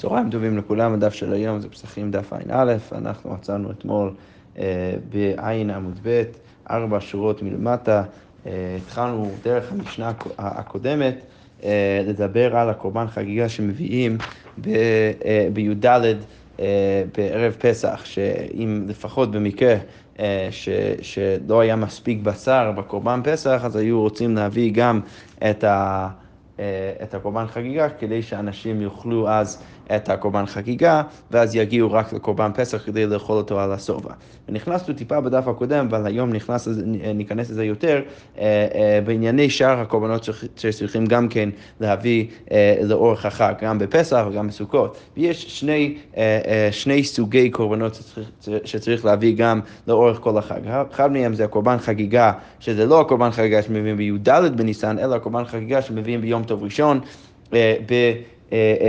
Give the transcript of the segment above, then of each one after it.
צהריים טובים לכולם, הדף של היום זה פסחים דף ע"א, אנחנו עצרנו אתמול אה, בעין עמוד ב', ארבע שורות מלמטה, אה, התחלנו דרך המשנה הקודמת אה, לדבר על הקורבן חגיגה שמביאים אה, בי"ד אה, בערב פסח, שאם לפחות במקרה אה, ש, שלא היה מספיק בשר בקורבן פסח, אז היו רוצים להביא גם את ה... אה, את הקורבן חגיגה, כדי שאנשים יאכלו אז את הקורבן חגיגה, ואז יגיעו רק לקורבן פסח כדי לאכול אותו על השובע. ונכנסנו טיפה בדף הקודם, אבל היום נכנס, ניכנס לזה יותר, אה, אה, בענייני שאר הקורבנות שצריכים גם כן להביא לאורך החג, גם בפסח וגם בסוכות. ויש שני, שני סוגי קורבנות שצריך, שצריך להביא גם לאורך כל החג. אחד מהם זה הקורבן חגיגה, שזה לא הקורבן חגיגה שמביאים בי"ד בניסן, אלא הקורבן חגיגה שמביאים ביום טוב ראשון.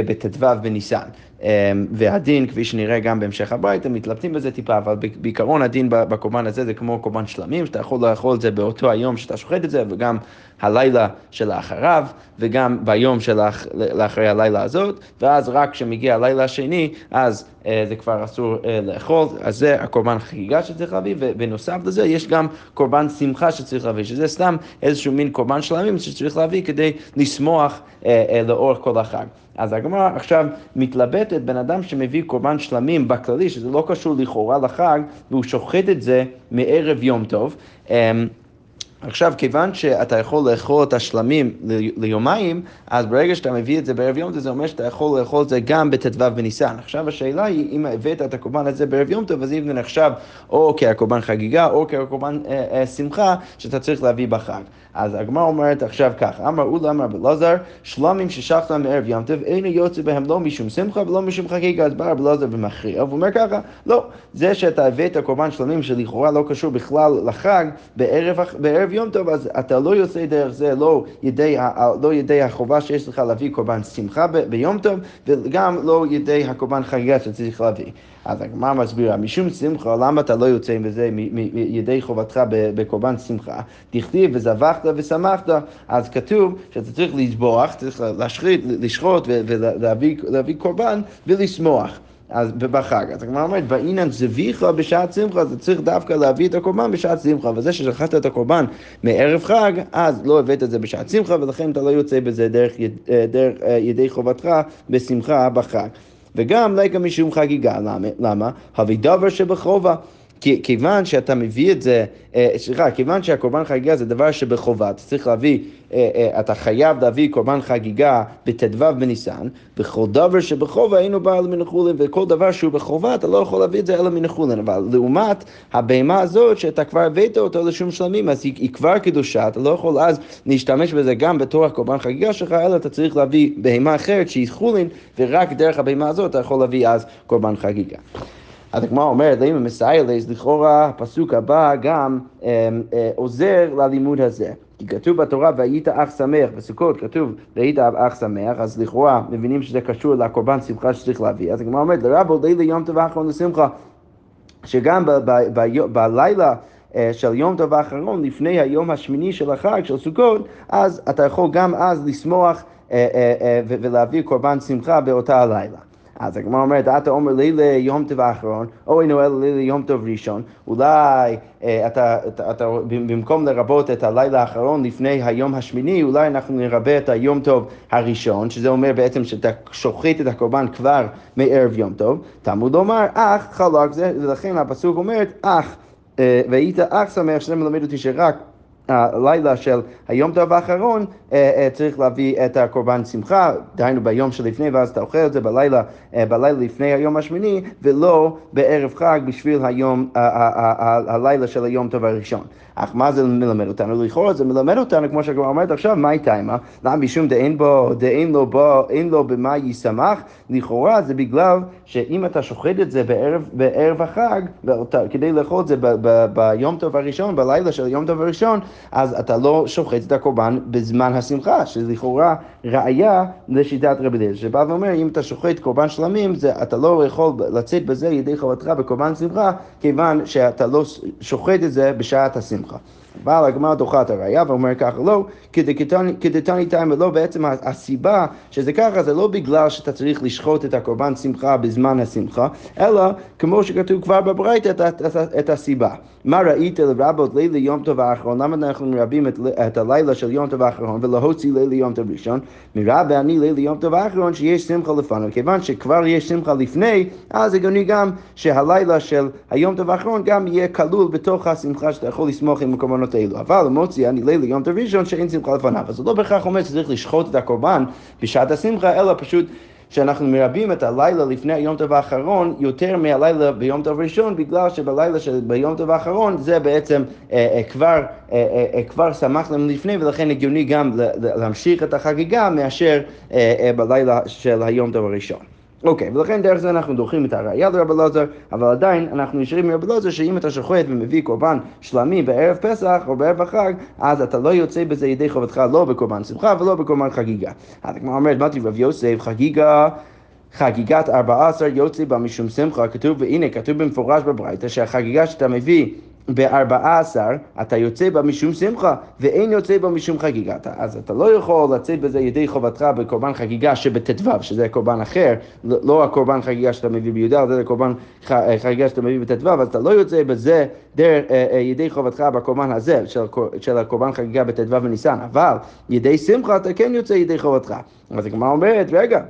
בט"ו בניסן. אמ, והדין, כפי שנראה גם בהמשך הברית, הם מתלבטים בזה טיפה, אבל בעיקרון הדין בקורבן הזה זה כמו קורבן שלמים, שאתה יכול לאכול את זה באותו היום שאתה שוחט את זה, וגם הלילה שלאחריו, וגם ביום שלאחרי הלילה הזאת, ואז רק כשמגיע הלילה השני, אז אה, זה כבר אסור אה, לאכול, אז זה הקורבן חגיגה שצריך להביא, ובנוסף לזה יש גם קורבן שמחה שצריך להביא, שזה סתם איזשהו מין קורבן שלמים שצריך להביא כדי לשמוח אה, אה, לאורך כל החג. אז הגמרא עכשיו מתלבטת, בן אדם שמביא קורבן שלמים בכללי, שזה לא קשור לכאורה לחג, והוא שוחט את זה מערב יום טוב. עכשיו, כיוון שאתה יכול לאכול את השלמים ליומיים, אז ברגע שאתה מביא את זה בערב יום טוב, זה אומר שאתה יכול לאכול את זה גם בט"ו בניסן. עכשיו השאלה היא, אם הבאת את הקורבן הזה בערב יום טוב, אז אם זה נחשב או כקורבן חגיגה או כקורבן אה, אה, שמחה, שאתה צריך להביא בחג. אז הגמרא אומרת עכשיו כך, אמר אולה אמר בלעזר, שלמים ששחת מערב ים טוב, אין יוצא בהם לא משום שמחה ולא משום חגיגה, אז בא בלעזר ומכריע, והוא אומר ככה, לא, זה שאתה הבאת קורבן שלמים שלכאורה לא קשור בכלל לחג, בערב, בערב יום טוב, אז אתה לא יוצא דרך זה, לא ידי, לא ידי החובה שיש לך להביא קורבן שמחה ב, ביום טוב, וגם לא ידי הקורבן חגיגה שצריך להביא. אז הגמרא מסבירה, משום שמחה, למה אתה לא יוצא עם זה מידי חובתך בקורבן שמחה? דכתיב וזבחת ושמחת, אז כתוב שאתה צריך לזבוח, צריך להשחית, לשחוט ולהביא קורבן ולשמוח. אז בחג. אז הגמרא אומרת, באינן זביחה בשעת שמחה, אתה צריך דווקא להביא את הקורבן בשעת שמחה, וזה ששכחת את הקורבן מערב חג, אז לא הבאת את זה בשעת שמחה, ולכן אתה לא יוצא בזה דרך, אה, דרך אה, ידי חובתך בשמחה בחג. וגם לקה משום חגיגה, למה? למה? הווי דבר שבחובה. כיוון שאתה מביא את זה, אה, סליחה, כיוון שהקורבן חגיגה זה דבר שבחובה, אתה צריך להביא, אה, אה, אתה חייב להביא קורבן חגיגה בט"ו בניסן, וכל דבר שבחובה אינו בא אלא מנחולין, וכל דבר שהוא בחובה אתה לא יכול להביא את זה אלא מנחולין, אבל לעומת הבהמה הזאת שאתה כבר הבאת אותו לשום שלמים, אז היא, היא כבר קדושה, אתה לא יכול אז להשתמש בזה גם בתור הקורבן חגיגה שלך, אלא אתה צריך להביא בהמה אחרת שהיא חולין, ורק דרך הבהמה הזאת אתה יכול להביא אז קורבן חגיגה. אז הגמרא אומרת, אם מסיילס, לכאורה הפסוק הבא גם אה, אה, עוזר ללימוד הזה. כי כתוב בתורה והיית אח שמח, בסוכות כתוב והיית אח שמח, אז לכאורה מבינים שזה קשור לקורבן שמחה שצריך להביא. אז הגמרא אומרת, לרבו לילה יום טוב האחרון לשמחה, שגם בלילה אה, של יום טוב האחרון, לפני היום השמיני של החג, של סוכות, אז אתה יכול גם אז לשמוח ולהביא קורבן שמחה באותה הלילה. אז הגמרא אומרת, אתה אומר לילה יום טוב האחרון, או אינו אלא לילה יום טוב ראשון, אולי אה, אתה, במקום לרבות את הלילה האחרון לפני היום השמיני, אולי אנחנו נרבה את היום טוב הראשון, שזה אומר בעצם שאתה שוחט את הקורבן כבר מערב יום טוב, תלמוד לומר, אך חלק זה, ולכן הפסוק אומרת, אך, אה, והיית אך שמח, שזה מלמד אותי שרק הלילה של היום טוב האחרון אה, אה, צריך להביא את הקורבן שמחה, דהיינו ביום שלפני ואז אתה אוכל את זה בלילה, אה, בלילה לפני היום השמיני ולא בערב חג בשביל היום, הלילה של היום טוב הראשון. אך מה זה מלמד אותנו? לכאורה זה מלמד אותנו, כמו שהגמרא אומרת עכשיו, מה איתה עימה? למה משום דאין בו, דאין לו בו, אין לו במה ישמח? לכאורה זה בגלל שאם אתה שוחט את זה בערב, בערב החג, כדי לאכול את זה ב, ב, ביום טוב הראשון, בלילה של היום טוב הראשון, אז אתה לא שוחט את הקורבן בזמן השמחה, שלכאורה ראיה לשיטת רבי אליעזר, שבא ואומר, אם אתה שוחט קורבן שלמים, זה, אתה לא יכול לצאת בזה ידי חובתך בקורבן שמחה, כיוון שאתה לא שוחט את זה בשעת השמחה. Simcha באה הגמרא דוחה את הראייה ואומר ככה, לא, כדתני טעם ולא בעצם הסיבה שזה ככה זה לא בגלל שאתה צריך לשחוט את הקורבן שמחה בזמן השמחה, אלא כמו שכתוב כבר בברית את, את, את, את הסיבה. מה ראית לרבות לילה יום טוב האחרון? למה אנחנו מרבים את, את הלילה של יום טוב האחרון ולהוציא לילה יום טוב ראשון? מרבה אני לילה יום טוב האחרון שיש שמחה לפניו. כיוון שכבר יש שמחה לפני, אז הגיוני גם שהלילה של היום טוב האחרון גם יהיה כלול בתוך השמחה שאתה יכול לסמוך עם הקורבנות האלו. אבל מוציא אני לילה יום טוב ראשון שאין שמחה לפניו. אז זה לא בהכרח אומר שצריך לשחוט את הקורבן בשעת השמחה, אלא פשוט שאנחנו מרבים את הלילה לפני היום טוב האחרון יותר מהלילה ביום טוב ראשון, בגלל שבלילה של ביום טוב האחרון זה בעצם אה, אה, כבר, אה, אה, אה, כבר שמח לנו לפני, ולכן הגיוני גם להמשיך את החגיגה מאשר אה, אה, בלילה של היום טוב הראשון. אוקיי, ולכן דרך זה אנחנו דוחים את הראייה לרב אלעזר, אבל עדיין אנחנו נשארים מרב אלעזר שאם אתה שוחט ומביא קורבן שלמי בערב פסח או בערב החג, אז אתה לא יוצא בזה ידי חובתך לא בקורבן שמחה ולא בקורבן חגיגה. אז כמו אומרת, מתי רב יוסף חגיגה חגיגת ארבעה עשר יוצא בה משום שמחה, כתוב, והנה, כתוב במפורש בברייתא שהחגיגה שאתה מביא בארבעה עשר, אתה יוצא בה משום שמחה, ואין יוצא בה משום חגיגה. אז אתה לא יכול לצאת בזה ידי חובתך בקורבן חגיגה שבט"ו, שזה קורבן אחר, לא, לא הקורבן חגיגה שאתה מביא בי"ד, זה קורבן חגיגה שאתה מביא בט"ו, אז אתה לא יוצא בזה דרך, אה, אה, ידי חובתך בקורבן הזה, של, של הקורבן חגיגה בט"ו בניסן, אבל ידי שמחה אתה כן יוצא ידי חובתך. אז הגמרא אומרת, רגע,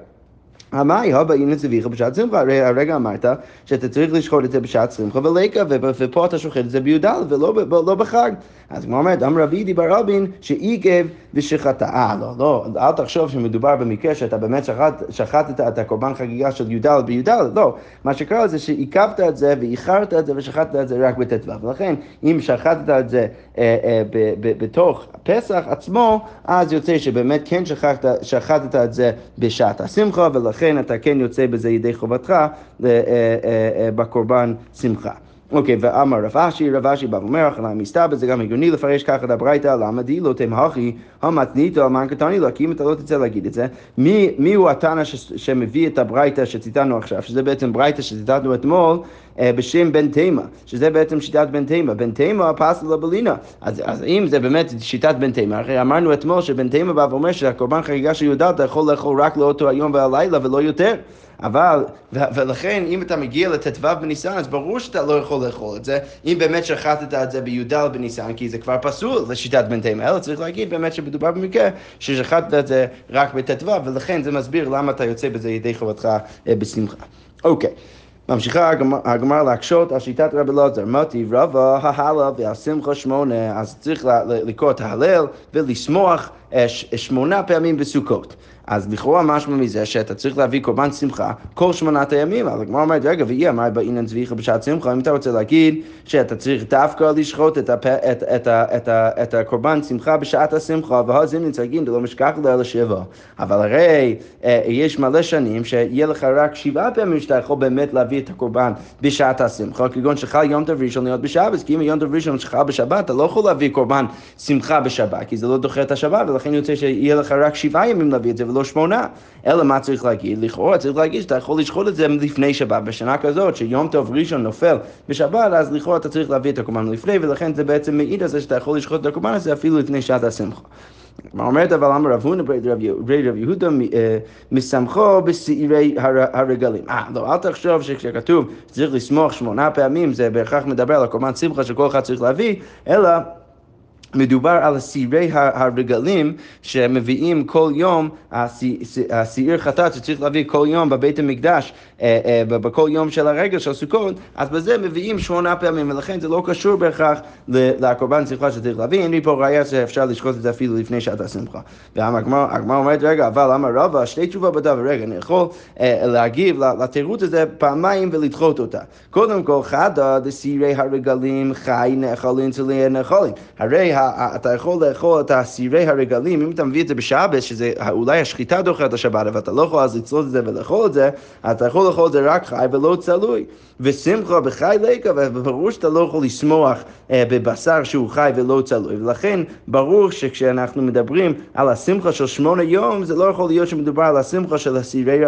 המאי הבא הנה צביך בשעת שמחה, הרי הרגע אמרת שאתה צריך לשחוט את זה בשעת שמחה ולקה, ופה אתה שוחט את זה בי"ד ולא לא בחג. אז כמו אומרת, אמר רבי דיבר רבין שאיגב ושחטא. אה, לא, לא, אל תחשוב שמדובר במקרה שאתה באמת שחט, שחטת את הקורבן חגיגה של י"ד בי"ד, לא. מה שקרה זה שעיכבת את זה ואיחרת את זה ושחטת את זה רק בט"ו. ולכן, אם שחטת את זה אה, אה, בתוך פסח עצמו, אז יוצא שבאמת כן שחטת את זה בשעת השמחה, ולכן אתה כן יוצא בזה ידי חובתך אה, אה, אה, בקורבן שמחה. אוקיי, ואמר רב אשי, רב אשי בא ואומר, אכלה מסתבר, זה גם הגיוני לפרש ככה את הברייתא, למה די לא תמהכי המתניתו מן קטני לו, כי אם אתה לא תצא להגיד את זה, מי, מי הוא התנא שמביא את הברייתא שציטטנו עכשיו, שזה בעצם ברייתא שציטטנו אתמול, בשם בן תימה, שזה בעצם שיטת בן תימה. בן תימה פסל לבלינה. אז, אז אם זה באמת שיטת בן תימה, הרי אמרנו אתמול שבן תימה בא ואומר שהקורבן חגיגה של י"ד אתה יכול לאכול רק לאותו היום והלילה ולא יותר. אבל, ו- ולכן אם אתה מגיע לט"ו בניסן, אז ברור שאתה לא יכול לאכול את זה, אם באמת שחטת את זה בי"ד בניסן, כי זה כבר פסול לשיטת בן תימה, אלא צריך להגיד באמת שמדובר במקרה ששחטת את זה רק בט"ו, ולכן זה מסביר למה אתה יוצא בזה ידי חובתך אה, בשמחה. אוקיי. Okay. ממשיכה הגמרא להקשות על שיטת רבי אלעזר, מוטי רבה ההלל והשמחה שמונה, אז צריך לקרוא את ההלל ולשמוח אה, שמונה פעמים בסוכות. אז לכאורה משמע מזה שאתה צריך להביא קורבן שמחה כל שמונת הימים. אז הגמרא אומרת, רגע, ואי אמר בעניין צביחה בשעת שמחה, אם אתה רוצה להגיד שאתה צריך דווקא לשחוט את, הפ... את, את, את, את, את הקורבן שמחה בשעת השמחה, ואז אם נצגין דלא משכח לילה שבע. אבל הרי אה, יש מלא שנים שיהיה לך רק שבעה פעמים שאתה יכול באמת להביא את הקורבן בשעת השמחה, כגון שחל יום טוב ראשון להיות בשבת, כי אם יום טוב ראשון שחל בשבת, אתה לא יכול להביא קורבן שמחה בשבת, כי זה לא דוחה את השבת, ולכן יוצא שיהיה לך רק שבעה ימים להביא את זה ולא שמונה. אלא מה צריך להגיד? לכאורה צריך להגיד שאתה יכול לשחוט את זה לפני שבת. בשנה כזאת, שיום טוב ראשון נופל בשבת, אז לכאורה אתה צריך להביא את הקורבן לפני, ולכן זה בעצם מעיד על זה שאתה יכול לשחוט את הקורבן הזה אפילו לפני שעת השמחה. מה אומרת אבל אמר רב הונא ברי רב יהודה אה, משמחו בשעירי הרגלים. אה, לא, אל תחשוב שכשכתוב שצריך לשמוח שמונה פעמים, זה בהכרח מדבר על הקורבן שמחה שכל אחד צריך להביא, אלא... מדובר על סירי הרגלים שמביאים כל יום, השעיר חטאת שצריך להביא כל יום בבית המקדש, אה, אה, בכל יום של הרגל של סוכות, אז בזה מביאים שמונה פעמים, ולכן זה לא קשור בהכרח לקורבן שמחה שצריך להביא, אין לי פה ראייה שאפשר לשחוט את זה אפילו לפני שעת השמחה. והגמרא אומרת, רגע, אבל למה רבא, שתי תשובה בדבר, רגע, אני יכול אה, להגיב לתירוץ הזה פעמיים ולדחות אותה. קודם כל, חדא דסירי הרגלים חי נאכלים צלי נאכלים. הרי אתה יכול לאכול את סירי הרגלים, אם אתה מביא את זה בשבת, שזה אולי השחיטה דוחה את השבת, אבל אתה לא יכול אז לצלוט את זה ולאכול את זה, אתה יכול לאכול את זה רק חי ולא צלוי. ושמחה בחי לקה, וברור שאתה לא יכול לשמוח אה, בבשר שהוא חי ולא צלוי, ולכן ברור שכשאנחנו מדברים על השמחה של שמונה יום, זה לא יכול להיות שמדובר על השמחה של, הסירי,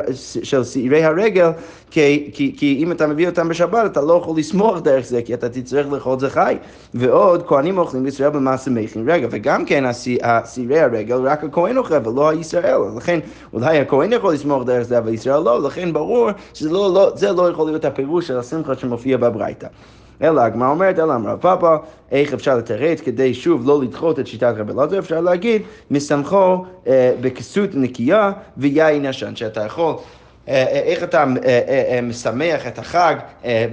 של סירי הרגל, כי, כי, כי אם אתה מביא אותם בשבת, אתה לא יכול לשמוח דרך זה, כי אתה תצטרך לאכול את זה חי. ועוד, כהנים אוכלים בישראל במעשה מכין רגל, וגם כן סירי הרגל, רק הכהן אוכל ולא הישראל. לכן, אולי הכהן יכול לשמוח דרך זה, אבל ישראל לא, לכן ברור שזה לא, לא, לא יכול להיות הפירוש של השמחה שמופיע בברייתא. אלא הגמרא אומרת, אלא אמרה פאפא, איך אפשר לתרץ כדי שוב לא לדחות את שיטת רבי אלעזר, אפשר להגיד, מסמכו אה, בכסות נקייה ויין ישן, שאתה יכול איך אתה אה, משמח את החג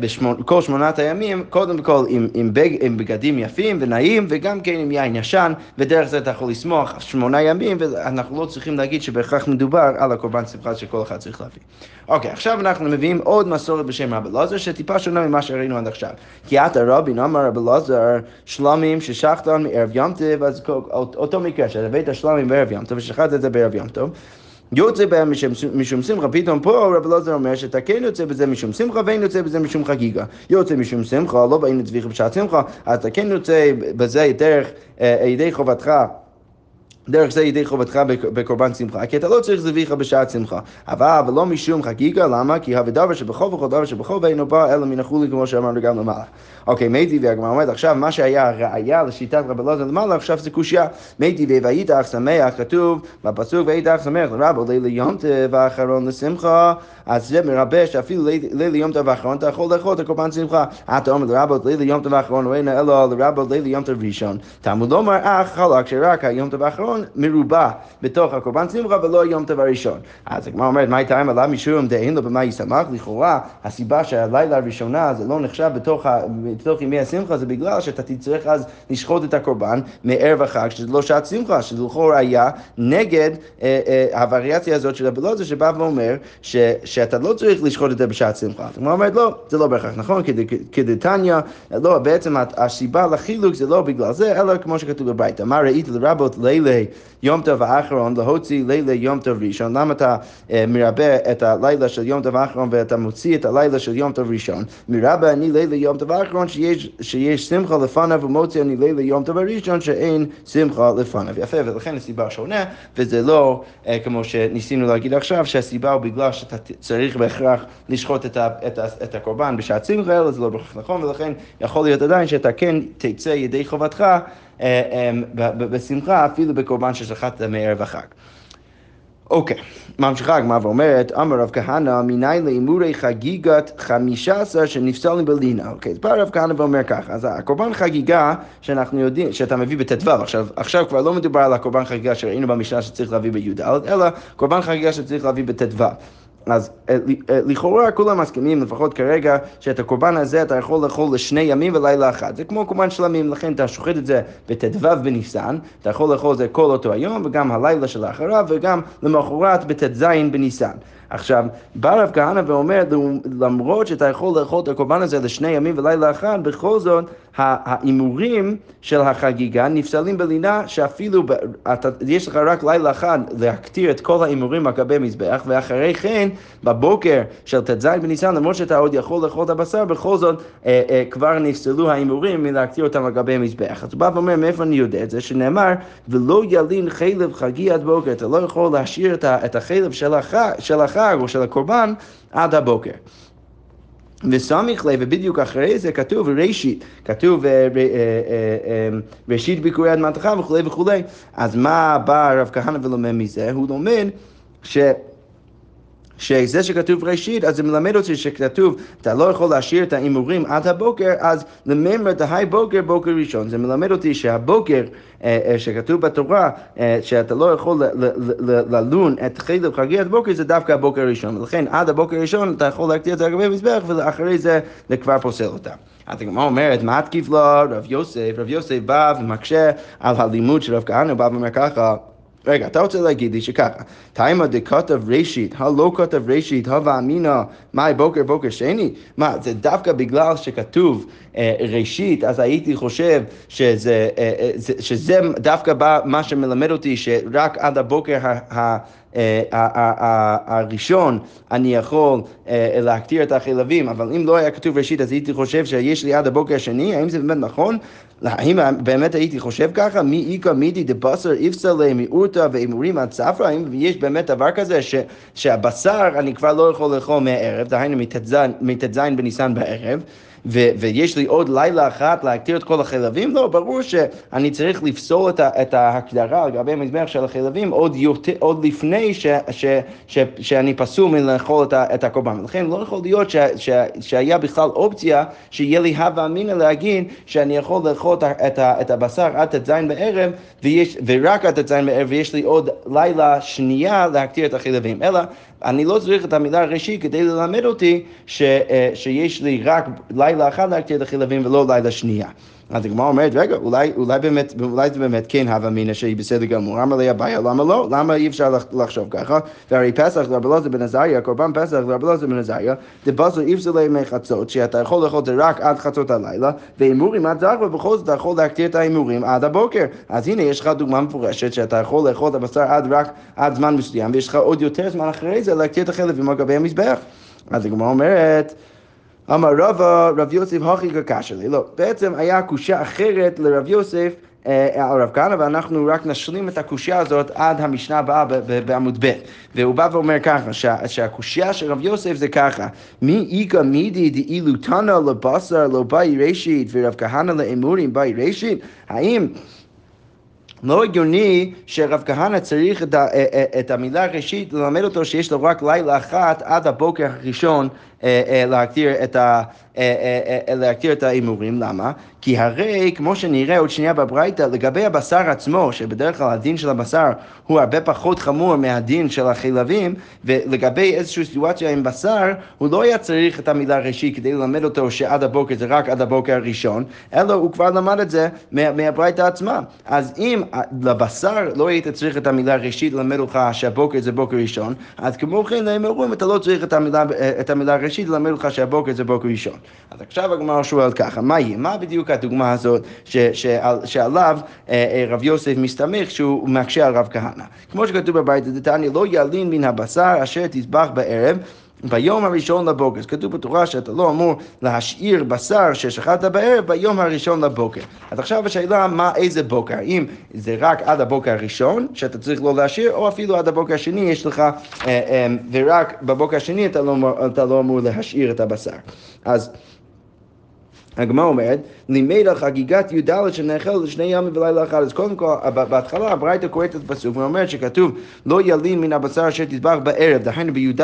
בכל שמונת הימים, קודם כל עם, עם, בג, עם בגדים יפים ונעים, וגם כן עם יין ישן, ודרך זה אתה יכול לשמוח שמונה ימים, ואנחנו לא צריכים להגיד שבהכרח מדובר על הקורבן שמחה שכל אחד צריך להביא. אוקיי, עכשיו אנחנו מביאים עוד מסורת בשם רבי אלעזר, שטיפה שונה ממה שראינו עד עכשיו. כי עתה רבי נאמר רבי אלעזר, שלמים ששחטן מערב יום טוב, אז אותו מקרה, שאתה הבאת שלמים בערב יום טוב, ושחטת את זה בערב יום טוב. יוצא בהם משום שמחה, פתאום פה רב אלעזר אומר שאתה כן יוצא בזה משום שמחה ואין יוצא בזה משום חגיגה. יוצא משום שמחה, לא באים לצביחה בשעת שמחה, אתה כן יוצא בזה דרך אה, ידי חובתך. דרך זה ידי חובתך בקורבן שמחה, כי אתה לא צריך זביחה בשעת שמחה. אבל ולא משום חגיגה, למה? כי הווה דבר שבכל וכל דבר שבכל ואינו בא אלא מן החולי, כמו שאמרנו גם למעלה. אוקיי, מי טבעי, הגמרא אומרת, עכשיו מה שהיה ראייה לשיטת רבי אלעזר למעלה, עכשיו זה קושייה. מי טבעי והיית אך שמח, כתוב בפסוק והיית אך שמח לרבו לילה יום טב האחרון לשמחה, אז זה מרבה שאפילו לילה יום טב האחרון אתה יכול לאכול את הקורבן שמחה. אתה אומר לרבו לילה יום טב האחרון, או אינו אלא לרבו לילה יום טב ראשון. תלמוד לומר אך חלק שרק היום טב האחרון מרובע בתוך הקורבן שמחה ולא היום טב הראשון. אז הגמרא אומרת, מה הייתה עליו משום דאין לו במה ישמח? לכאורה, הסיבה שהלילה הראשונה זה לא נחשב בתוך בתוך ימי השמחה זה בגלל שאתה תצטרך אז לשחוט את הקורבן מערב החג, שזה לא שעת שמחה, שזה לכאורה היה נגד אה, אה, הווריאציה הזאת של רבי אלעזר שבא ואומר ש, שאתה לא צריך לשחוט את זה בשעת שמחה. הוא אומרת לא, זה לא בהכרח נכון, כדתניא, לא, בעצם הסיבה לחילוק זה לא בגלל זה, אלא כמו שכתוב בברייתא, מה ראית לרבות לילי יום טוב האחרון להוציא לילה יום טוב ראשון, למה אתה מרבה את הלילה של יום טוב האחרון ואתה מוציא את הלילה של יום טוב ראשון? מרבה אני לילה יום טוב האחרון שיש, שיש שמחה לפניו ומוציא אני לילה יום טוב הראשון שאין שמחה לפניו. יפה, ולכן הסיבה שונה, וזה לא כמו שניסינו להגיד עכשיו, שהסיבה הוא בגלל שאתה צריך בהכרח לשחוט את, ה, את, ה, את הקורבן בשעת שמחה, אלא זה לא בהכרח נכון, ולכן יכול להיות עדיין שאתה כן תצא ידי חובתך בשמחה אפילו בקורבן ששחטת מערב החג. אוקיי, ממשיכה הגמרא ואומרת, אמר רב כהנא, מניין להימורי חגיגת חמישה עשר שנפסלים בלינה. אוקיי, אז בא רב כהנא ואומר ככה, אז הקורבן חגיגה שאנחנו יודעים, שאתה מביא בט"ו, עכשיו, עכשיו כבר לא מדובר על הקורבן חגיגה שראינו במשנה שצריך להביא בי"ד, אלא קורבן חגיגה שצריך להביא בט"ו. אז אה, אה, לכאורה כולם מסכימים, לפחות כרגע, שאת הקורבן הזה אתה יכול לאכול לשני ימים ולילה אחד. זה כמו קורבן שלמים, לכן אתה שוחט את זה בט"ו בניסן, אתה יכול לאכול את זה כל אותו היום, וגם הלילה שלאחריו, וגם למחרת בט"ז בניסן. עכשיו, בא רב כהנא ואומר, למרות שאתה יכול לאכול את הקורבן הזה לשני ימים ולילה אחד, בכל זאת ההימורים של החגיגה נפסלים בלינה שאפילו אתה, יש לך רק לילה אחד להקטיר את כל ההימורים על גבי מזבח, ואחרי כן, בבוקר של ט"ז בניסן, למרות שאתה עוד יכול לאכול את הבשר, בכל זאת אה, אה, כבר נפסלו ההימורים מלהקטיר אותם על גבי מזבח. אז הוא בא ואומר, מאיפה אני יודע את זה? שנאמר, ולא ילין חלב חגי עד בוקר, אתה לא יכול להשאיר את החלב של החג, של החג או של הקורבן עד הבוקר. וסמיך לב, ובדיוק אחרי זה כתוב ראשית, כתוב אה, אה, אה, ראשית ביקורי אדמתך וכולי וכולי. אז מה בא הרב כהנא ולומד מזה? הוא לומד ש... שזה שכתוב ראשית, אז זה מלמד אותי שכתוב, אתה לא יכול להשאיר את ההימורים עד הבוקר, אז לממר דהי בוקר, בוקר ראשון. זה מלמד אותי שהבוקר אה, אה, שכתוב בתורה, אה, שאתה לא יכול ללון את חלב חגי עד בוקר, זה דווקא הבוקר הראשון. ולכן עד הבוקר הראשון אתה יכול להקטיר את זה על גבי מזבח, ואחרי זה זה כבר פוסל אותה. אז הגמרא אומרת, מה תקיף לו רב יוסף? רב יוסף בא ומקשה על הלימוד של רב כהנא, הוא בא ואומר ככה רגע, אתה רוצה להגיד לי שככה, תימא דכתב ראשית, הלא כתב ראשית, הווה אמינא, מאי בוקר בוקר שני? מה, זה דווקא בגלל שכתוב אה, ראשית, אז הייתי חושב שזה, אה, אה, שזה דווקא בא, מה שמלמד אותי שרק עד הבוקר ה... ה הראשון אני יכול אה, להקטיר את החלבים, אבל אם לא היה כתוב ראשית אז הייתי חושב שיש לי עד הבוקר השני, האם זה באמת נכון? האם באמת הייתי חושב ככה? מי איכא מידי דבשר איפסלה מיעוטה ואימורים עד ספרא? האם יש באמת דבר כזה ש, שהבשר אני כבר לא יכול לאכול מהערב, דהיינו מט"ז בניסן בערב? ו- ויש לי עוד לילה אחת להקטיר את כל החלבים? לא, ברור שאני צריך לפסול את, ה- את ההקדרה לגבי המזבח של החלבים עוד, יותר, עוד לפני ש- ש- ש- שאני פסול מלאכול את, ה- את הקורבן. לכן לא יכול להיות ש- ש- שהיה בכלל אופציה שיהיה לי הווה אמינא להגיד שאני יכול לאכול את, ה- את, ה- את הבשר עד ט"ז בערב ויש, ורק עד ט"ז בערב ויש לי עוד לילה שנייה להקטיר את החלבים. אלא אני לא צריך את המילה ראשי כדי ללמד אותי ש, אה, שיש לי רק לילה אחד להקטיר את החילבים ולא לילה שנייה. אז הגמרא אומרת, רגע, אולי, אולי, באמת, אולי זה באמת כן הווה אמינא שהיא בסדר גמור, למה לי הבעיה, למה לא? למה אי אפשר לחשוב ככה? והרי פסח לרב אלעזר בן עזריה, קורבן פסח לרב אלעזר בן עזריה, דבזו אי להם מחצות, שאתה יכול לאכול את זה רק עד חצות הלילה, והימורים עד זרח, ובכל זאת אתה יכול להקטיר את ההימורים עד הבוקר. אז הנה, יש לך דוגמה מפורשת שאתה יכול לאכול את הבשר עד רק עד זמן מסוים, ויש לך עוד יותר זמן אחרי זה להקטיר את החלבים על גבי המזבח. אז הגמרא אומרת, אמר רבא, רב יוסף הכי קשה לי. לא, בעצם היה קושה אחרת לרב יוסף. אה, על רב כהנא, ואנחנו רק נשלים את הקושייה הזאת עד המשנה הבאה בעמוד ב'. והוא בא ואומר ככה, שהקושייה של רב יוסף זה ככה, מי איכא מידי דאילו תנא לבשר לא באי ראשית ורב כהנא לאמורים באי ראשית? האם לא הגיוני שרב כהנא צריך את, אה, אה, את המילה הראשית ללמד אותו שיש לו רק לילה אחת עד הבוקר הראשון להקטיר את, ה, להקטיר את ההימורים. למה? כי הרי, כמו שנראה עוד שנייה בברייתא, לגבי הבשר עצמו, שבדרך כלל הדין של הבשר הוא הרבה פחות חמור מהדין של החלבים, ולגבי איזושהי סיטואציה עם בשר, הוא לא היה צריך את המילה ראשי כדי ללמד אותו שעד הבוקר זה רק עד הבוקר הראשון, אלא הוא כבר למד את זה מהברייתא עצמה. אז אם לבשר לא היית צריך את המילה ראשית ללמד אותך שהבוקר זה בוקר ראשון, אז כמו כן, הם אומרים, אתה לא צריך את המילה, את המילה ראשית ללמד אותך שהבוקר זה בוקר ראשון. אז עכשיו הגמרא שואל ככה, מה יהיה? מה בדיוק הדוגמה הזאת ש, שעל, שעליו אה, אה, רב יוסף מסתמך שהוא מקשה על רב כהנא? כמו שכתוב בבית דתניא, לא ילין מן הבשר אשר תזבח בערב ביום הראשון לבוקר. אז כתוב בתורה שאתה לא אמור להשאיר בשר ששחטת בערב ביום הראשון לבוקר. אז עכשיו השאלה מה איזה בוקר, האם זה רק עד הבוקר הראשון שאתה צריך לא להשאיר, או אפילו עד הבוקר השני יש לך, אה, אה, ורק בבוקר השני אתה לא, אתה לא אמור להשאיר את הבשר. אז הגמרא אומרת, לימד על חגיגת י"ד שנאכל לשני ימים ולילה אחד. אז קודם כל, בהתחלה הברייתא קוראת את הפסוק ואומרת שכתוב לא ילין מן הבשר אשר תטבח בערב, דהיינו בי"ד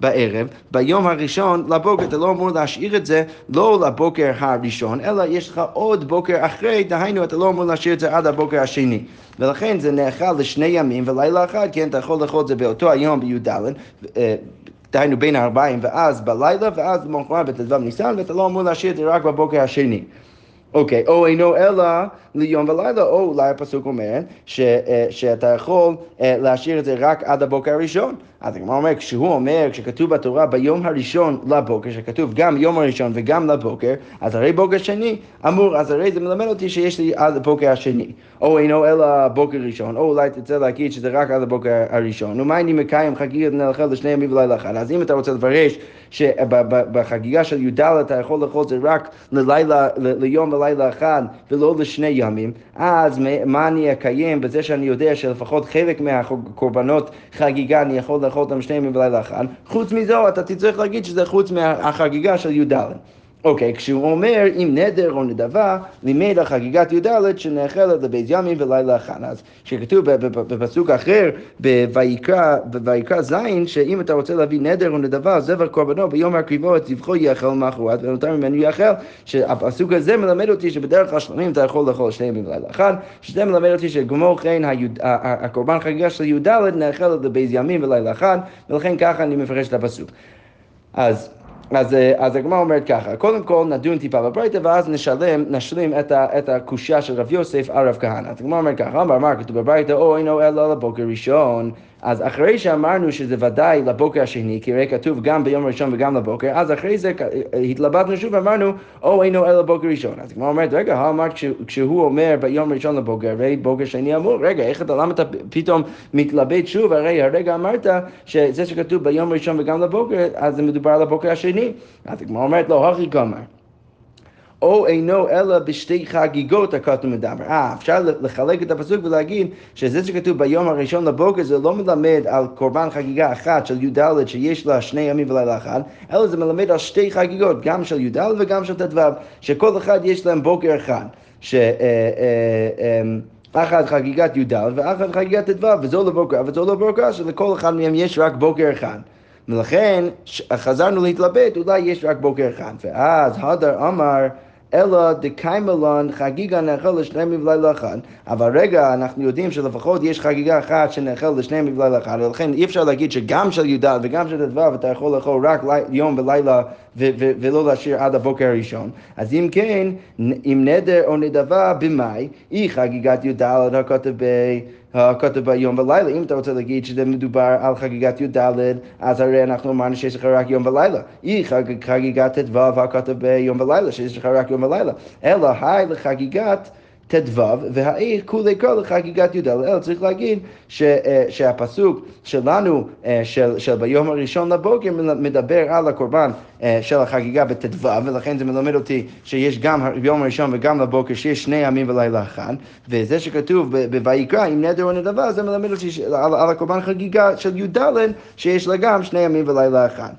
בערב, ביום הראשון לבוקר, אתה לא אמור להשאיר את זה לא לבוקר הראשון, אלא יש לך עוד בוקר אחרי, דהיינו אתה לא אמור להשאיר את זה עד הבוקר השני. ולכן זה נאכל לשני ימים ולילה אחד, כן, אתה יכול לאכול את זה באותו היום בי"ד. דהיינו בין הארבעים, ואז בלילה, ואז במחרת בט"ו ניסן, ואתה לא אמור להשאיר את זה רק בבוקר השני. אוקיי, okay, או אינו אלא ליום ולילה, או אולי הפסוק אומר ש, אה, שאתה יכול אה, להשאיר את זה רק עד הבוקר הראשון. אז הגמרא אומר, כשהוא אומר, כשכתוב בתורה ביום הראשון לבוקר, שכתוב גם יום הראשון וגם לבוקר, אז הרי בוקר שני אמור, אז הרי זה מלמד אותי שיש לי עד הבוקר השני. או אינו אלא בוקר ראשון, או אולי תרצה להגיד שזה רק עד הבוקר הראשון. ומה אני מקיים חגיגת נלכה לשני ימים ולילה אחד? אז אם אתה רוצה לפרש שבחגיגה של י"ד אתה יכול לאכול זה רק ללילה, ליום ולילה אחד ולא לשני ימים, אז מה אני אקיים בזה שאני יודע שלפחות חלק מהקורבנות חגיגה אני יכול לאכול אותם שני ימים ולילה אחד, חוץ מזו אתה תצטרך להגיד שזה חוץ מהחגיגה של י"ד. אוקיי, okay, כשהוא אומר אם נדר או נדבה, לימד על חגיגת י"ד שנאכלת לבית ימים ולילה אחד. אז שכתוב בפסוק אחר, בויקרא ז', שאם אתה רוצה להביא נדר או נדבה, זבר קורבנו ביום הקריבו את זבחו יאכל מחרת, ונותר ממנו יאכל, שהפסוק הזה מלמד אותי שבדרך כלל שלמים אתה יכול לאכול שני ימים ולילה אחד, שזה מלמד אותי שכמו כן הקורבן חגיגה של י"ד נאכלת לבית ימים ולילה אחד, ולכן ככה אני מפרש את הפסוק. אז אז, אה, אז הגמרא אומרת ככה, קודם כל נדון טיפה בברייתא ואז נשלם, נשלים את, את הקושייה של רב יוסף על רב כהנא. אז הגמרא אומרת ככה, אמר אמר כתוב בברייתא, או אינו אלא לבוקר ראשון. אז אחרי שאמרנו שזה ודאי לבוקר השני, כי הרי כתוב גם ביום הראשון וגם לבוקר, אז אחרי זה התלבטנו שוב ואמרנו, או אינו אלא בוקר ראשון. אז הגמרא אומרת, רגע, אמרת כשהוא אומר ביום ראשון לבוקר, הרי בוקר שני אמור, רגע, איך אתה, למה אתה פתאום מתלבט שוב? הרי הרגע אמרת שזה שכתוב ביום ראשון וגם לבוקר, אז זה מדובר על הבוקר השני. אז הגמרא אומרת, לא, הכי גמר. או אינו אלא בשתי חגיגות הכתוב מדבר. אה, אפשר לחלק את הפסוק ולהגיד שזה שכתוב ביום הראשון לבוקר זה לא מלמד על קורבן חגיגה אחת של י"ד שיש לה שני ימים ולילה אחד, אלא זה מלמד על שתי חגיגות, גם של י"ד וגם של ט"ו, שכל אחד יש להם בוקר אחד. ש... אה, אה, אה, אחת חגיגת י"ד ואחת חגיגת ט"ו, וזו לבוקר וזו לבוקר, שלכל אחד מהם יש רק בוקר אחד. ולכן חזרנו להתלבט, אולי יש רק בוקר אחד. ואז הדר אמר אלא דקיימלון חגיגה נאכל לשני מבלילה אחד. אבל רגע, אנחנו יודעים שלפחות יש חגיגה אחת שנאכל לשני מבלילה אחד, ולכן אי אפשר להגיד שגם של י"ד וגם של ט"ו אתה יכול לאכול רק יום ולילה ולא להשאיר עד הבוקר הראשון. אז אם כן, אם נדר או נדבה במאי, היא חגיגת י"ד הכותב ב... הכותב ביום ולילה. אם אתה רוצה להגיד שזה מדובר על חגיגת י"ד, אז הרי אנחנו אמרנו שיש לך רק יום ולילה. היא חגיגת ט"ו הכותב ביום ולילה, שיש לך רק יום ולילה. אלא היי לחגיגת... ט"ו, והעיר כולי כל לחגיגת י"ד, צריך להגיד ש, אה, שהפסוק שלנו, אה, של, של ביום הראשון לבוקר, מדבר על הקורבן אה, של החגיגה בט"ו, ולכן זה מלמד אותי שיש גם ביום הראשון וגם לבוקר, שיש שני ימים ולילה אחד, וזה שכתוב בויקרא, אם נדר או נדבה, זה מלמד אותי על, על הקורבן חגיגה של י"ד, שיש לה גם שני ימים ולילה אחד.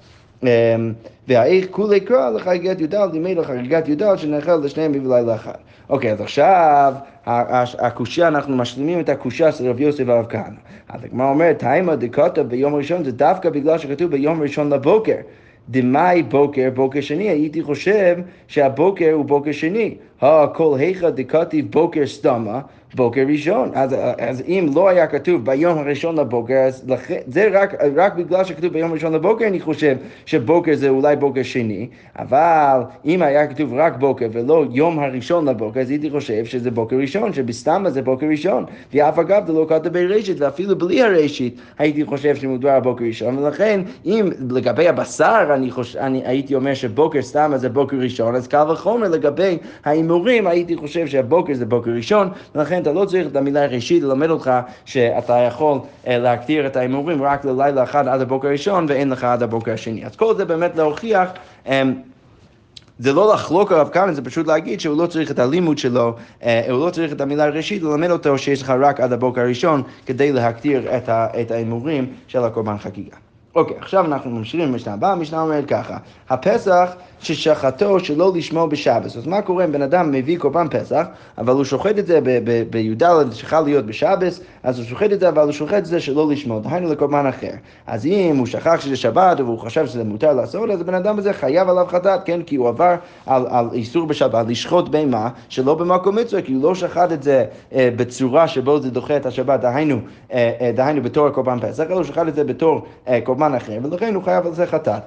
והאיך כולי קרא לחגיגת י"ד, לימד לחגיגת י"ד שנאכל לשניהם בלילה אחד. אוקיי, אז עכשיו הקושייה, אנחנו משלימים את הקושייה של רב יוסף והרב כהנא. אז הגמרא אומרת, תימא דקותא ביום ראשון זה דווקא בגלל שכתוב ביום ראשון לבוקר. דמאי בוקר, בוקר שני, הייתי חושב שהבוקר הוא בוקר שני. הכל היכא דכתיב בוקר סתמה, בוקר ראשון. אז, אז אם לא היה כתוב ביום הראשון לבוקר, אז לכ... זה רק, רק בגלל שכתוב ביום הראשון לבוקר, אני חושב שבוקר זה אולי בוקר שני, אבל אם היה כתוב רק בוקר ולא יום הראשון לבוקר, אז הייתי חושב שזה בוקר ראשון, שבסתמה זה בוקר ראשון. ואף אגב, זה לא כתוב ברשת, ואפילו בלי הרשת, הייתי חושב שמדובר בוקר ראשון, ולכן אם לגבי הבשר, אני, חוש... אני הייתי אומר שבוקר סתמה זה בוקר ראשון, אז קל וחומר לגבי ההימורים, הייתי חושב שהבוקר זה בוקר ראשון, ולכן לכן אתה לא צריך את המילה ראשית ללמד אותך שאתה יכול אה, להקטיר את ההימורים רק ללילה אחד עד הבוקר הראשון ואין לך עד הבוקר השני. אז כל זה באמת להוכיח אמ, זה לא לחלוק עליו כאן, זה פשוט להגיד שהוא לא צריך את הלימוד שלו, אה, הוא לא צריך את המילה הראשית ללמד אותו שיש לך רק עד הבוקר הראשון כדי להקטיר את ההימורים של הקורבן חגיגה. אוקיי, עכשיו אנחנו ממשיכים במשנה הבאה, המשנה אומרת ככה, הפסח ששחטו שלא לשמור בשבס. אז מה קורה אם בן אדם מביא קורבן פסח, אבל הוא שוחט את זה בי"ד, שחל להיות בשבס, אז הוא שוחט את זה, אבל הוא שוחט את זה שלא לשמור, דהיינו לקורבן אחר. אז אם הוא שכח שזה שבת, והוא חשב שזה מותר לעשות, אז הבן אדם הזה חייב עליו חטאת, כן? כי הוא עבר על, על איסור בשבת לשחוט בהמה שלא במקום מצווה, כי הוא לא שחט את זה אה, בצורה שבו זה דוחה את השבת, דהיינו, אה, אה, דהיינו בתור קורבן פסח, אלא הוא שחט את זה בתור אה, קורבן אחר, ולכן הוא חייב על זה חטאת.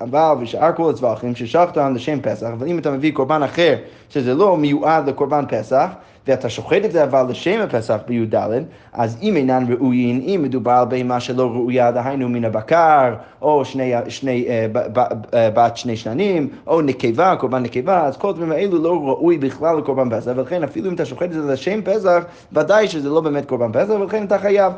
אבל ושאר כל הצווחים ששחטם לשם פסח, אבל אם אתה מביא קורבן אחר, שזה לא מיועד לקורבן פסח, ואתה שוחט את זה אבל לשם הפסח בי"ד, אז אם אינן ראויין, אם מדובר על בהמה שלא ראויה, דהיינו מן הבקר, או שני, שני, אה, אה, בת שני שננים, או נקבה, קורבן נקבה, אז כל הדברים האלו לא ראוי בכלל לקורבן פסח, ולכן אפילו אם אתה שוחט את זה לשם פסח, ודאי שזה לא באמת קורבן פסח, ולכן אתה חייב.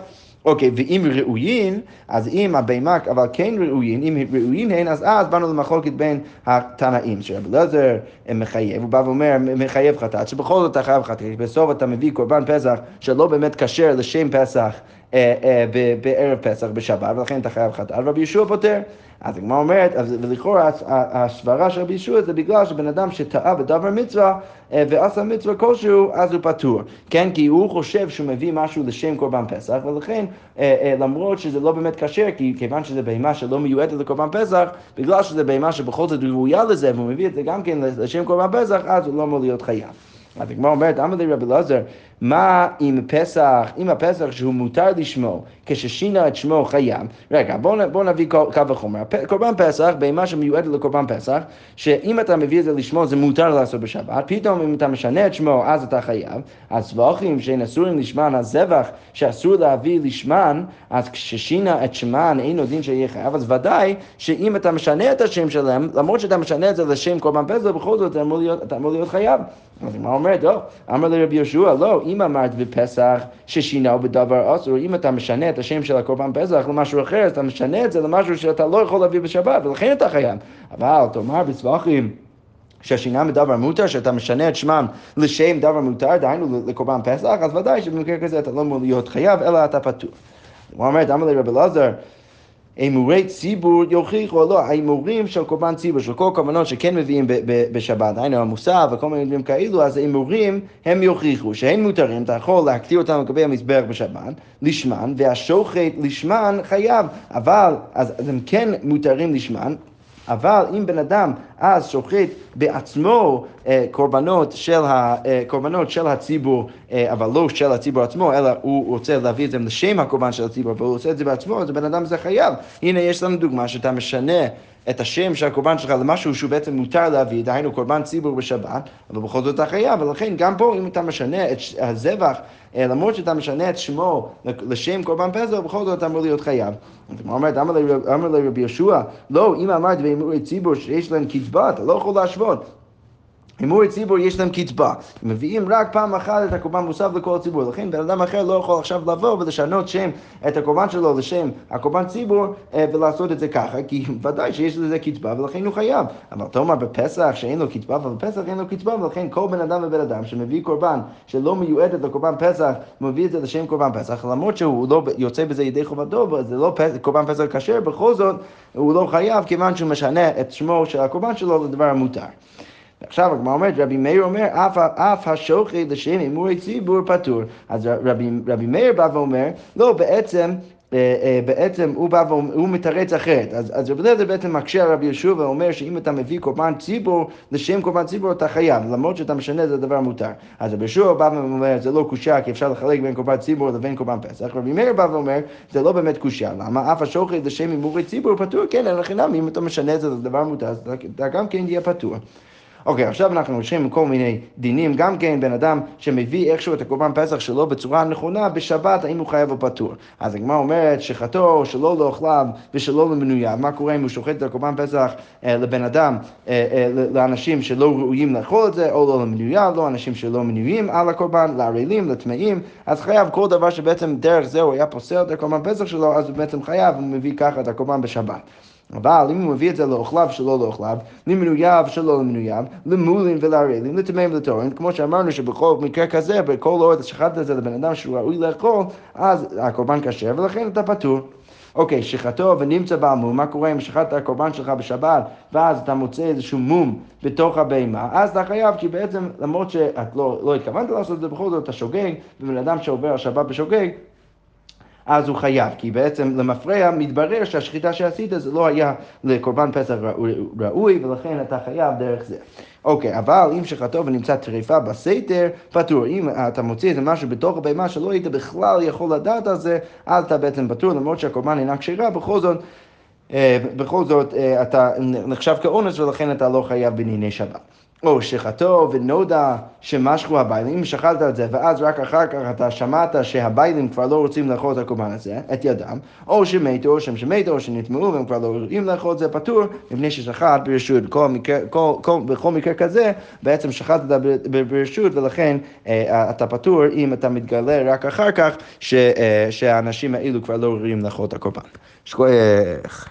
אוקיי, ואם ראויין, אז אם הבהמה, אבל כן ראויין, אם ראויין הן, אז אז באנו למחלוקת בין התנאים, שרבי אלעזר מחייב, הוא בא ואומר, מחייב חטאת, שבכל זאת אתה חייב חטאת, בסוף אתה מביא קורבן פסח שלא באמת כשר לשם פסח. אה, אה, בערב פסח בשבת, ולכן אתה חייב חטאת, רבי ישוע פותר. אז הגמרא אומרת, ולכאורה הסברה של רבי ישוע זה בגלל שבן אדם שטעה בדבר מצווה אה, ועשה מצווה כלשהו, אז הוא פטור. כן, כי הוא חושב שהוא מביא משהו לשם קורבן פסח, ולכן למרות שזה לא באמת כשר, כי כיוון שזה בהמה שלא מיועדת לקורבן פסח, בגלל שזה בהמה שבכל זאת ראויה לזה, והוא מביא את זה גם כן לשם קורבן פסח, אז הוא לא אמור להיות חייב. אז הגמרא אומרת, אמר לי רבי אלעזר, מה אם פסח, אם הפסח שהוא מותר לשמו, כששינה את שמו חייב, רגע, בואו בוא נביא קו וחומר. קורבן פסח, בהמה שמיועדת לקורבן פסח, שאם אתה מביא את זה לשמו זה מותר לעשות בשבת, פתאום אם אתה משנה את שמו אז אתה חייב, אז זבחים שאין אסורים לשמן, הזבח שאסור להביא לשמן, אז כששינה את שמן אין עוד דין שיהיה חייב, אז ודאי שאם אתה משנה את השם שלהם, למרות שאתה משנה את זה לשם קורבן פסח, בכל זאת אתה אמור להיות, אתה אמור להיות חייב. אז מה אומרת? לא, אמר לרבי יהושע, לא, אם אמרת בפסח ששינו בדבר אסור, אם אתה משנה את השם של הקורבן פסח למשהו אחר, אז אתה משנה את זה למשהו שאתה לא יכול להביא בשבת, ולכן אתה חייב. אבל תאמר בצבחים שהשינה מדבר מותר, שאתה משנה את שמם לשם דבר מותר, דהיינו לקורבן פסח, אז ודאי שבמקרה כזה אתה לא אמור להיות חייב, אלא אתה פטור. הוא אומר, אמר לרבי אלעזר, הימורי ציבור יוכיחו או לא, ההימורים של קורבן ציבור, של כל קורבנות שכן מביאים בשבת, היינו המוסר וכל מיני דברים כאלו, אז ההימורים הם יוכיחו שהם מותרים, אתה יכול להקטיר אותם לגבי המזבח בשבת, לשמן, והשוחט לשמן חייב, אבל, אז הם כן מותרים לשמן, אבל אם בן אדם אז שוחט בעצמו אה, קורבנות, של ה, אה, קורבנות של הציבור, אה, אבל לא של הציבור עצמו, אלא הוא רוצה להביא את זה לשם הקורבן של הציבור, והוא עושה את זה בעצמו, אז הבן אדם זה חייב. הנה יש לנו דוגמה שאתה משנה את השם של הקורבן שלך למשהו שהוא בעצם מותר להביא, דהיינו קורבן ציבור בשבת, אבל בכל זאת אתה חייב, ולכן גם פה אם אתה משנה את הזבח, אה, למרות שאתה משנה את שמו לשם קורבן פסח, בכל זאת אתה אמור להיות חייב. הגמרא אומרת, אמר לרבי יהושע, לא, אם אמרת באמורי ציבור שיש להם קצבה, אתה לא יכול להשוות. הימור ציבור יש להם קצבה, מביאים רק פעם אחת את הקורבן מוסף לכל הציבור, לכן בן אדם אחר לא יכול עכשיו לבוא ולשנות שם את הקורבן שלו לשם הקורבן ציבור אה, ולעשות את זה ככה, כי ודאי שיש לזה קצבה ולכן הוא חייב. אבל תאמר בפסח שאין לו קצבה, אבל בפסח אין לו קצבה ולכן כל בן אדם ובן אדם שמביא קורבן שלא מיועדת לקורבן פסח, מביא את זה לשם קורבן פסח, למרות שהוא לא יוצא בזה ידי חובתו, וזה לא קורבן פסח כשר, בכל זאת הוא לא חייב כיוון שהוא משנה את שמו של הקורבן שלו לדבר המותר. עכשיו הגמרא אומרת, רבי מאיר אומר, אף, אף השוחט לשם הימורי ציבור פטור. אז רבי, רבי מאיר בא ואומר, לא, בעצם... אה, אה, בעצם הוא בא והוא מתרץ אחרת. אז, אז רבי אליעזר בעצם מקשה על רבי יהושע ואומר שאם אתה מביא קורבן ציבור, לשם קורבן ציבור אתה חייב, למרות שאתה משנה זה דבר מותר. אז רבי יהושע בא ואומר זה לא קושייה כי אפשר לחלק בין קורבן ציבור לבין קורבן פסח. רבי מאיר בא ואומר זה לא באמת קושייה. למה? אף השוחט לשם הימורי ציבור פטור, כן, אין לך אם אתה משנה את זה לדבר מותר, אתה גם כן תהיה פטור. אוקיי, okay, עכשיו אנחנו ממשיכים עם כל מיני דינים, גם כן בן אדם שמביא איכשהו את הקורבן פסח שלו בצורה נכונה, בשבת האם הוא חייב או פטור. אז הגמרא אומרת שחטוא שלא לאוכליו ושלא למנוייו, מה קורה אם הוא שוחט את הקורבן פסח אה, לבן אדם, אה, אה, לאנשים שלא ראויים לאכול את זה, או לא למנוייו, לא אנשים שלא מנויים על הקורבן, לערלים, לטמאים, אז חייב כל דבר שבעצם דרך זה הוא היה פוסל את הקורבן פסח שלו, אז הוא בעצם חייב, הוא מביא ככה את הקורבן בשבת. אבל אם הוא מביא את זה לאוכליו שלא לאוכליו, למנוייו שלא למנוייו, למולים ולערלים, לטמאים ולטהורים, כמו שאמרנו שבכל מקרה כזה, בכל אורד שחטת את זה לבן אדם שהוא ראוי לאכול, אז הקורבן כשר ולכן אתה פטור. אוקיי, שחטו ונמצא במום, מה קורה אם שחטת הקורבן שלך בשבת, ואז אתה מוצא איזשהו מום בתוך הבהמה, אז אתה חייב, כי בעצם למרות שאת לא, לא התכוונת לעשות את זה, בכל זאת אתה שוגג, ובן אדם שעובר השבת בשוגג, אז הוא חייב, כי בעצם למפרע מתברר שהשחיטה שעשית זה לא היה לקורבן פסח ראוי, ולכן אתה חייב דרך זה. אוקיי, אבל אם שחטו ונמצא טריפה בסתר, פטור. אם אתה מוציא איזה משהו בתוך הבהמה שלא היית בכלל יכול לדעת על זה, אז אתה בעצם פטור, למרות שהקורבן אינה כשרה, בכל זאת... אה, בכל זאת אה, אתה נחשב כאונס ולכן אתה לא חייב בניני שבת. או שחטו ונודע שמשכו הביילים, שחטת את זה, ואז רק אחר כך אתה שמעת שהביילים כבר לא רוצים לאכול את הקורבן הזה, את ידם, או שמתו, או שהם שמתו, או שנטמעו, והם כבר לא רוצים לאכול את זה פטור, מפני ששחט ברשות. כל מקרה, כל, כל, בכל מקרה כזה, בעצם שחטת ברשות, ולכן אה, אתה פטור אם אתה מתגלה רק אחר כך ש, אה, שהאנשים האלו כבר לא ראויים לאכול את הקורבן. שכוח.